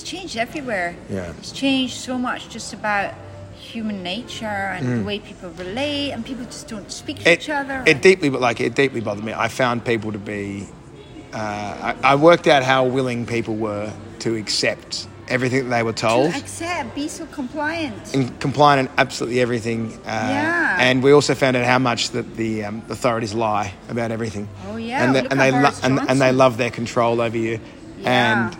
[SPEAKER 1] It's changed everywhere.
[SPEAKER 2] Yeah.
[SPEAKER 1] It's changed so much just about human nature and the way people relate, and people just don't speak to
[SPEAKER 2] Mm. It,
[SPEAKER 1] each other.
[SPEAKER 2] it deeply but like it deeply bothered me. I found people to be. Uh, I, I worked out how willing people were to accept everything that they were told.
[SPEAKER 1] to accept, be so compliant.
[SPEAKER 2] and compliant in absolutely everything. Uh,
[SPEAKER 1] Yeah.
[SPEAKER 2] And we also found out how much that the um, authorities lie about everything.
[SPEAKER 1] Oh, yeah,
[SPEAKER 2] And, they-
[SPEAKER 1] look
[SPEAKER 2] and they
[SPEAKER 1] Boris
[SPEAKER 2] and, and they love their control over you.
[SPEAKER 1] Yeah.
[SPEAKER 2] And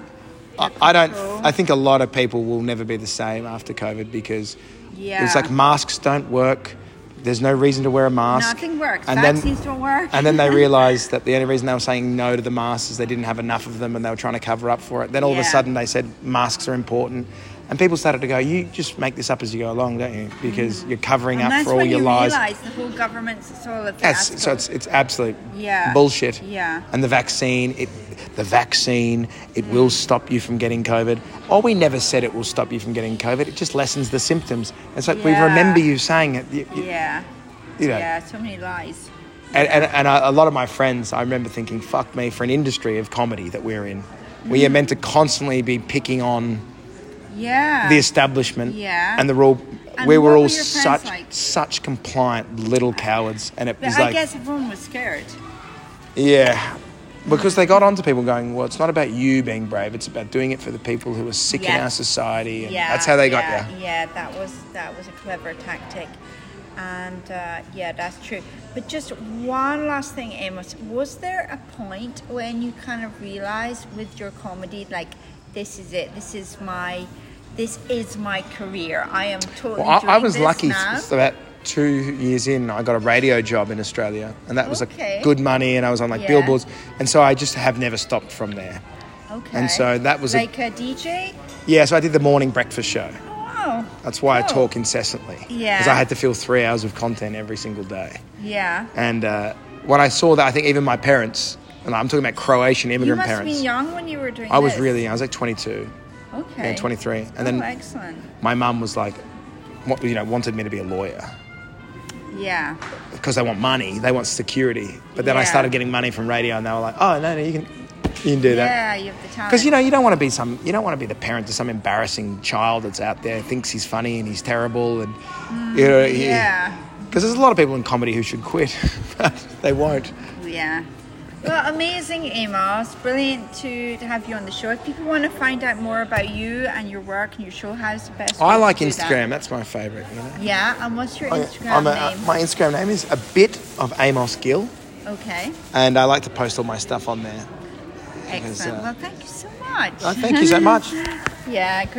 [SPEAKER 2] I, I don't. I think a lot of people will never be the same after COVID because
[SPEAKER 1] Yeah.
[SPEAKER 2] it's like masks don't work. There's no reason to wear a mask.
[SPEAKER 1] Nothing works.
[SPEAKER 2] And
[SPEAKER 1] Vaccines
[SPEAKER 2] then,
[SPEAKER 1] don't work.
[SPEAKER 2] and then they (laughs) realised that the only reason they were saying no to the masks is they didn't have enough of them and they were trying to cover up for it. Then all of a sudden they said masks are important. And people started to go, you just make this up as you go along, don't you? Because mm-hmm. you're covering
[SPEAKER 1] and
[SPEAKER 2] up for all your
[SPEAKER 1] you
[SPEAKER 2] lies.
[SPEAKER 1] realize the whole government's all a
[SPEAKER 2] Yes, so it's it's absolute
[SPEAKER 1] Yeah.
[SPEAKER 2] bullshit.
[SPEAKER 1] Yeah.
[SPEAKER 2] And the vaccine, it the vaccine, it will stop you from getting COVID. Oh, we never said it will stop you from getting COVID. It just lessens the symptoms. It's like we remember you saying it. You, you-
[SPEAKER 1] yeah.
[SPEAKER 2] you know.
[SPEAKER 1] Yeah, so many lies.
[SPEAKER 2] And, and, and a lot of my friends, I remember thinking, fuck me, for an industry of comedy that we're in, we are mm. meant to constantly be picking on
[SPEAKER 1] Yeah.
[SPEAKER 2] the establishment
[SPEAKER 1] Yeah.
[SPEAKER 2] and the rule. We were all
[SPEAKER 1] were
[SPEAKER 2] such
[SPEAKER 1] like?
[SPEAKER 2] such compliant little cowards, and it
[SPEAKER 1] But
[SPEAKER 2] was
[SPEAKER 1] I
[SPEAKER 2] like,
[SPEAKER 1] guess everyone was scared.
[SPEAKER 2] yeah, because they got onto people going, well, it's not about you being brave; it's about doing it for the people who are sick in our society, and
[SPEAKER 1] Yeah.
[SPEAKER 2] that's how they got there.
[SPEAKER 1] Yeah, that was that was a clever tactic. And uh, yeah, that's true. But just one last thing, Amos. Was there a point when you kind of realized with your comedy, like, this is it, this is my, this is my career. I am totally.
[SPEAKER 2] Well, I, I was lucky.
[SPEAKER 1] now.
[SPEAKER 2] About two years in, I got a radio job in Australia, and that was
[SPEAKER 1] Okay.
[SPEAKER 2] like good money, and I was on like
[SPEAKER 1] Yeah.
[SPEAKER 2] billboards, and so I just have never stopped from there.
[SPEAKER 1] Okay.
[SPEAKER 2] and so that was a-
[SPEAKER 1] like a, DJ.
[SPEAKER 2] Yeah, so I did the morning breakfast show.
[SPEAKER 1] Oh, wow.
[SPEAKER 2] That's why I talk incessantly.
[SPEAKER 1] Yeah.
[SPEAKER 2] Because I had to fill three hours of content every single day.
[SPEAKER 1] Yeah.
[SPEAKER 2] And uh, when I saw that, I think even my parents, and I'm talking about Croatian
[SPEAKER 1] You
[SPEAKER 2] immigrant
[SPEAKER 1] must have
[SPEAKER 2] parents.
[SPEAKER 1] been young when you were doing.
[SPEAKER 2] I was
[SPEAKER 1] this.
[SPEAKER 2] really, young. I was like 22,
[SPEAKER 1] okay.
[SPEAKER 2] yeah, 23, and
[SPEAKER 1] oh,
[SPEAKER 2] then
[SPEAKER 1] excellent.
[SPEAKER 2] my mum was like, you know, wanted me to be a lawyer
[SPEAKER 1] Yeah.
[SPEAKER 2] because they want money, they want security. But then I started getting money from radio, and they were like, oh no, no, you can, You can do that.
[SPEAKER 1] Yeah, you have the talent.
[SPEAKER 2] Because you know you don't want to be some you don't want to be the parent to some embarrassing child that's out there thinks he's funny and he's terrible and mm, you know
[SPEAKER 1] Yeah. (laughs)
[SPEAKER 2] Because there's a lot of people in comedy who should quit, (laughs) but they won't.
[SPEAKER 1] Yeah. Well, amazing, Amos. Brilliant to, to have you on the show. If people want to find out more about you and your work and your show, how's the best? way
[SPEAKER 2] I
[SPEAKER 1] to
[SPEAKER 2] like
[SPEAKER 1] do that?
[SPEAKER 2] Instagram. That's my favourite. You know?
[SPEAKER 1] Yeah, and what's your
[SPEAKER 2] I-
[SPEAKER 1] Instagram
[SPEAKER 2] I'm a-
[SPEAKER 1] name?
[SPEAKER 2] my Instagram name is a bit of Amos Gill,
[SPEAKER 1] okay,
[SPEAKER 2] and I like to post all my stuff on there.
[SPEAKER 1] excellent.
[SPEAKER 2] uh,
[SPEAKER 1] well, thank you so much.
[SPEAKER 2] Uh, thank you so much. (laughs)
[SPEAKER 1] yeah, great.